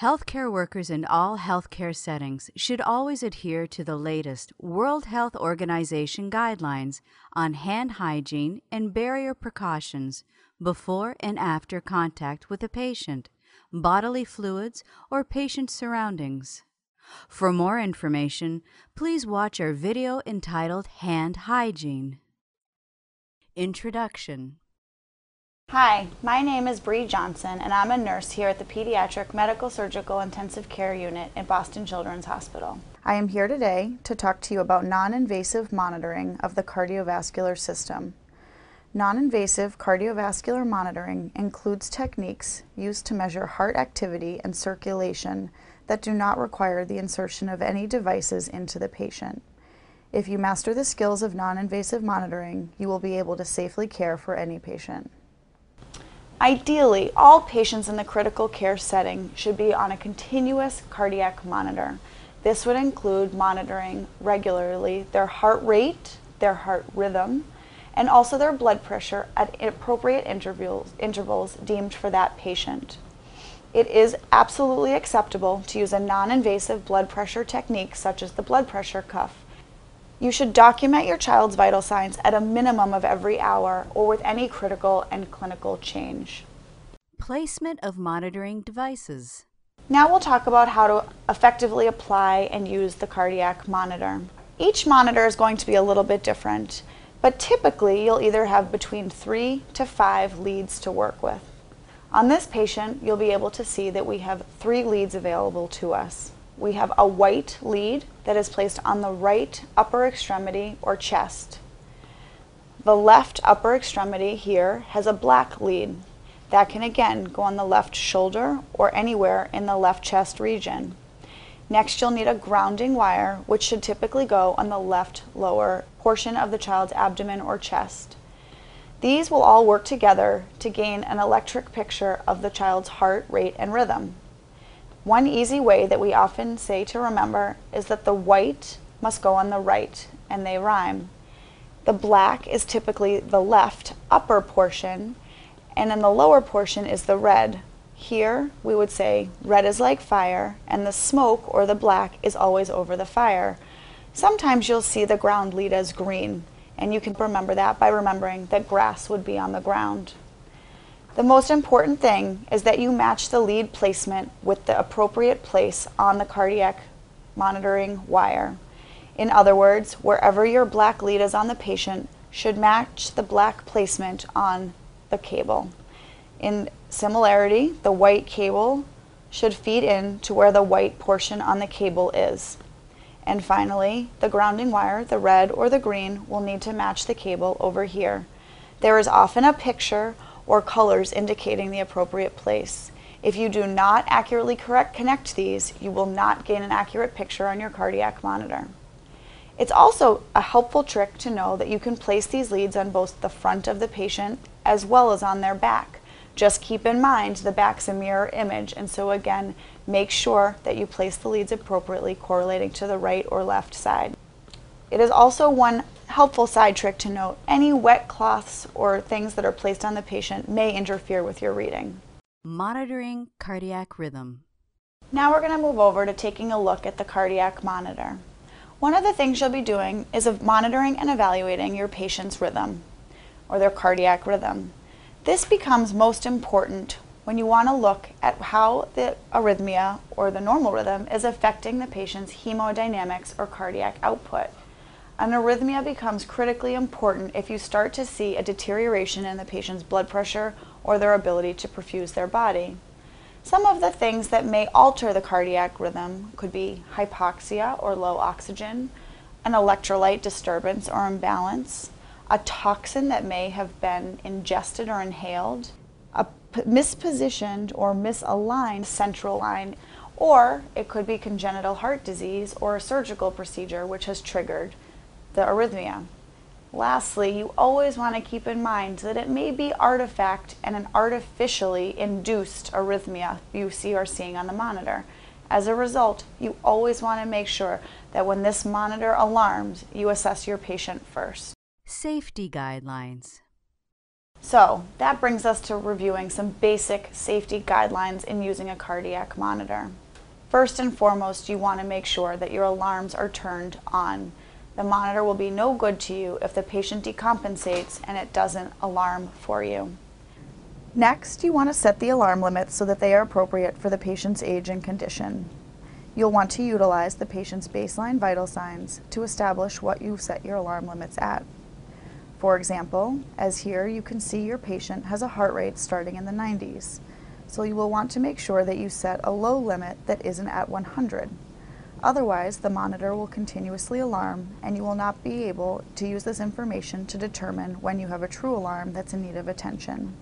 Healthcare workers in all healthcare settings should always adhere to the latest World Health Organization guidelines on hand hygiene and barrier precautions before and after contact with a patient, bodily fluids, or patient surroundings. For more information, please watch our video entitled Hand Hygiene. Introduction Hi, my name is Bree Johnson, and I'm a nurse here at the Pediatric Medical Surgical Intensive Care Unit at Boston Children's Hospital. I am here today to talk to you about non invasive monitoring of the cardiovascular system. Non invasive cardiovascular monitoring includes techniques used to measure heart activity and circulation that do not require the insertion of any devices into the patient. If you master the skills of non invasive monitoring, you will be able to safely care for any patient. Ideally, all patients in the critical care setting should be on a continuous cardiac monitor. This would include monitoring regularly their heart rate, their heart rhythm, and also their blood pressure at appropriate intervals, intervals deemed for that patient. It is absolutely acceptable to use a non invasive blood pressure technique such as the blood pressure cuff you should document your child's vital signs at a minimum of every hour or with any critical and clinical change. Placement of monitoring devices. Now we'll talk about how to effectively apply and use the cardiac monitor. Each monitor is going to be a little bit different, but typically you'll either have between three to five leads to work with. On this patient, you'll be able to see that we have three leads available to us we have a white lead that is placed on the right upper extremity or chest. The left upper extremity here has a black lead that can again go on the left shoulder or anywhere in the left chest region. Next, you'll need a grounding wire, which should typically go on the left lower portion of the child's abdomen or chest. These will all work together to gain an electric picture of the child's heart rate and rhythm. One easy way that we often say to remember is that the white must go on the right, and they rhyme. The black is typically the left upper portion, and in the lower portion is the red. Here we would say red is like fire, and the smoke or the black is always over the fire. Sometimes you'll see the ground lead as green, and you can remember that by remembering that grass would be on the ground. The most important thing is that you match the lead placement with the appropriate place on the cardiac monitoring wire. In other words, wherever your black lead is on the patient should match the black placement on the cable. In similarity, the white cable should feed in to where the white portion on the cable is. And finally, the grounding wire, the red or the green, will need to match the cable over here. There is often a picture or colors indicating the appropriate place. If you do not accurately correct connect these, you will not gain an accurate picture on your cardiac monitor. It's also a helpful trick to know that you can place these leads on both the front of the patient as well as on their back. Just keep in mind the back's a mirror image, and so again, make sure that you place the leads appropriately correlating to the right or left side. It is also one helpful side trick to note any wet cloths or things that are placed on the patient may interfere with your reading. Monitoring cardiac rhythm. Now we're going to move over to taking a look at the cardiac monitor. One of the things you'll be doing is of monitoring and evaluating your patient's rhythm or their cardiac rhythm. This becomes most important when you want to look at how the arrhythmia or the normal rhythm is affecting the patient's hemodynamics or cardiac output. An arrhythmia becomes critically important if you start to see a deterioration in the patient's blood pressure or their ability to perfuse their body. Some of the things that may alter the cardiac rhythm could be hypoxia or low oxygen, an electrolyte disturbance or imbalance, a toxin that may have been ingested or inhaled, a mispositioned or misaligned central line, or it could be congenital heart disease or a surgical procedure which has triggered the arrhythmia. Lastly, you always want to keep in mind that it may be artifact and an artificially induced arrhythmia you see or seeing on the monitor. As a result, you always want to make sure that when this monitor alarms, you assess your patient first. Safety guidelines. So that brings us to reviewing some basic safety guidelines in using a cardiac monitor. First and foremost, you want to make sure that your alarms are turned on. The monitor will be no good to you if the patient decompensates and it doesn't alarm for you. Next, you want to set the alarm limits so that they are appropriate for the patient's age and condition. You'll want to utilize the patient's baseline vital signs to establish what you've set your alarm limits at. For example, as here you can see your patient has a heart rate starting in the 90s, so you will want to make sure that you set a low limit that isn't at 100. Otherwise, the monitor will continuously alarm and you will not be able to use this information to determine when you have a true alarm that's in need of attention.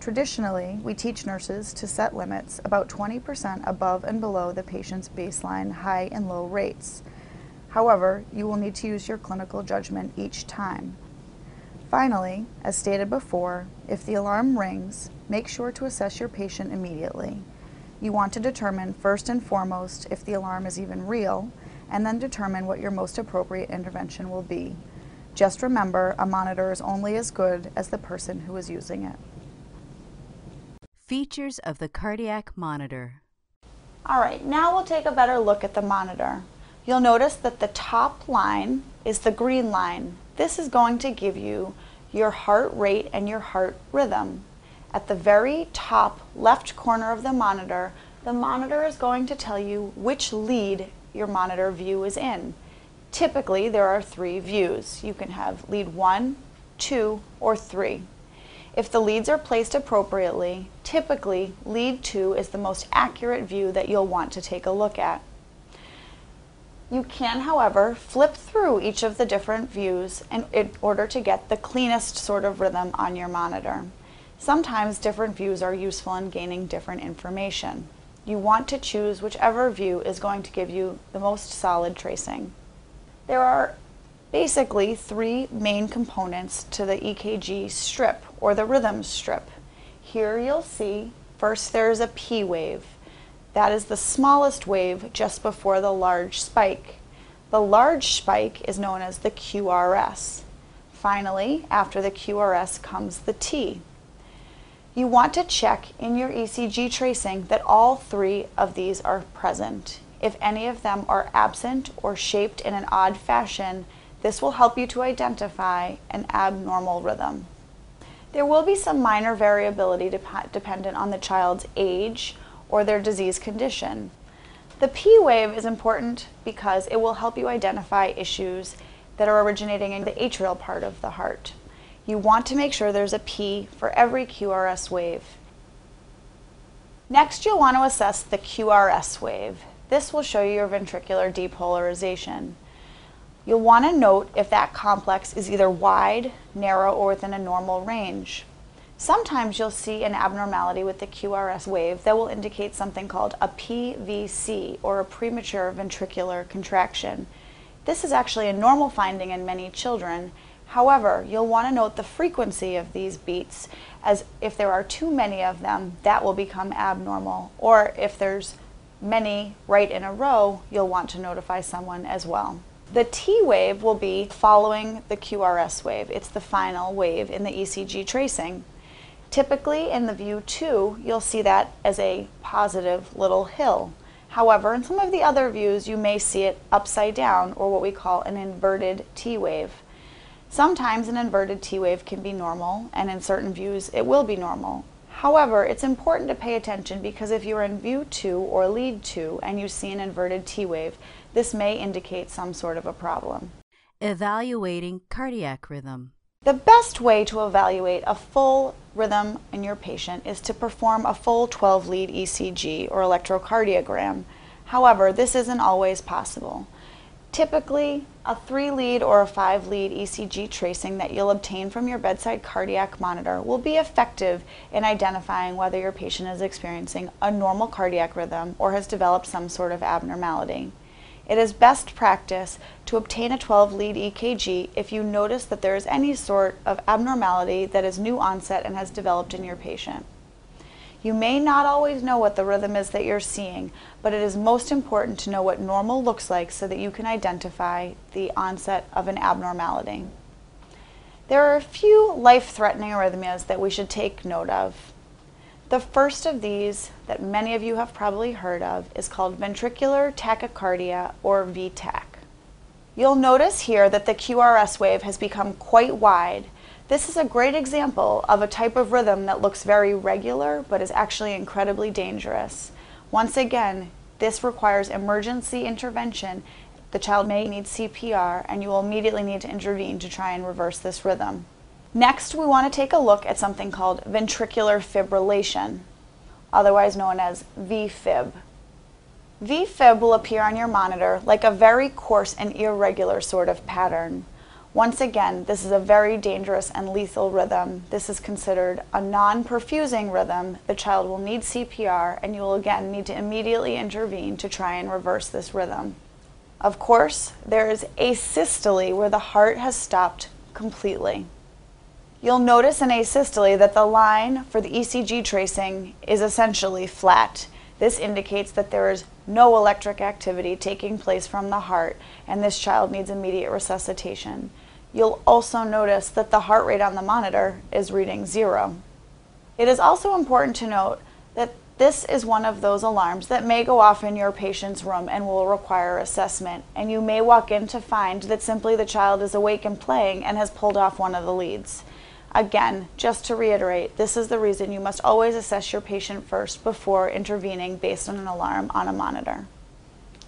Traditionally, we teach nurses to set limits about 20% above and below the patient's baseline high and low rates. However, you will need to use your clinical judgment each time. Finally, as stated before, if the alarm rings, make sure to assess your patient immediately. You want to determine first and foremost if the alarm is even real, and then determine what your most appropriate intervention will be. Just remember, a monitor is only as good as the person who is using it. Features of the cardiac monitor. All right, now we'll take a better look at the monitor. You'll notice that the top line is the green line. This is going to give you your heart rate and your heart rhythm. At the very top left corner of the monitor, the monitor is going to tell you which lead your monitor view is in. Typically, there are three views. You can have lead one, two, or three. If the leads are placed appropriately, typically lead 2 is the most accurate view that you'll want to take a look at. You can, however, flip through each of the different views in order to get the cleanest sort of rhythm on your monitor. Sometimes different views are useful in gaining different information. You want to choose whichever view is going to give you the most solid tracing. There are basically three main components to the EKG strip or the rhythm strip. Here you'll see first there's a P wave. That is the smallest wave just before the large spike. The large spike is known as the QRS. Finally, after the QRS comes the T. You want to check in your ECG tracing that all three of these are present. If any of them are absent or shaped in an odd fashion, this will help you to identify an abnormal rhythm. There will be some minor variability dep dependent on the child's age or their disease condition. The P wave is important because it will help you identify issues that are originating in the atrial part of the heart. You want to make sure there's a P for every QRS wave. Next, you'll want to assess the QRS wave. This will show you your ventricular depolarization. You'll want to note if that complex is either wide, narrow, or within a normal range. Sometimes you'll see an abnormality with the QRS wave that will indicate something called a PVC, or a premature ventricular contraction. This is actually a normal finding in many children. However, you'll want to note the frequency of these beats, as if there are too many of them, that will become abnormal. Or if there's many right in a row, you'll want to notify someone as well. The T wave will be following the QRS wave. It's the final wave in the ECG tracing. Typically in the view 2, you'll see that as a positive little hill. However, in some of the other views, you may see it upside down, or what we call an inverted T wave. Sometimes an inverted T wave can be normal, and in certain views it will be normal. However, it's important to pay attention because if you're in view 2 or lead 2 and you see an inverted T wave, this may indicate some sort of a problem. Evaluating cardiac rhythm. The best way to evaluate a full rhythm in your patient is to perform a full 12 lead ECG or electrocardiogram. However, this isn't always possible. Typically, a three lead or a five lead ECG tracing that you'll obtain from your bedside cardiac monitor will be effective in identifying whether your patient is experiencing a normal cardiac rhythm or has developed some sort of abnormality. It is best practice to obtain a 12 lead EKG if you notice that there is any sort of abnormality that is new onset and has developed in your patient. You may not always know what the rhythm is that you're seeing, but it is most important to know what normal looks like so that you can identify the onset of an abnormality. There are a few life threatening arrhythmias that we should take note of. The first of these, that many of you have probably heard of, is called ventricular tachycardia or VTach. You'll notice here that the QRS wave has become quite wide this is a great example of a type of rhythm that looks very regular but is actually incredibly dangerous. Once again, this requires emergency intervention. The child may need CPR and you will immediately need to intervene to try and reverse this rhythm. Next, we want to take a look at something called ventricular fibrillation, otherwise known as VFib. VFib will appear on your monitor like a very coarse and irregular sort of pattern. Once again, this is a very dangerous and lethal rhythm. This is considered a non-perfusing rhythm. The child will need CPR and you will again need to immediately intervene to try and reverse this rhythm. Of course, there is asystole where the heart has stopped completely. You'll notice in asystole that the line for the ECG tracing is essentially flat. This indicates that there is no electric activity taking place from the heart and this child needs immediate resuscitation you'll also notice that the heart rate on the monitor is reading zero. It is also important to note that this is one of those alarms that may go off in your patient's room and will require assessment, and you may walk in to find that simply the child is awake and playing and has pulled off one of the leads. Again, just to reiterate, this is the reason you must always assess your patient first before intervening based on an alarm on a monitor.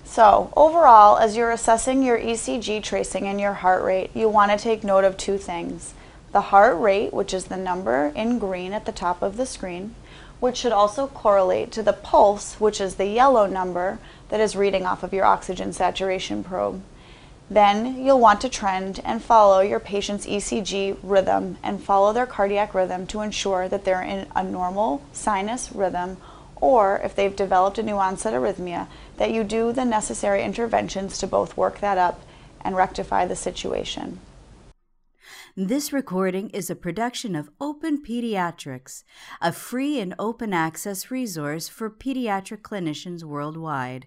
So overall, as you're assessing your ECG tracing and your heart rate, you want to take note of two things. The heart rate, which is the number in green at the top of the screen, which should also correlate to the pulse, which is the yellow number that is reading off of your oxygen saturation probe. Then you'll want to trend and follow your patient's ECG rhythm and follow their cardiac rhythm to ensure that they're in a normal sinus rhythm or if they've developed a new onset arrhythmia, that you do the necessary interventions to both work that up and rectify the situation. This recording is a production of Open Pediatrics, a free and open access resource for pediatric clinicians worldwide.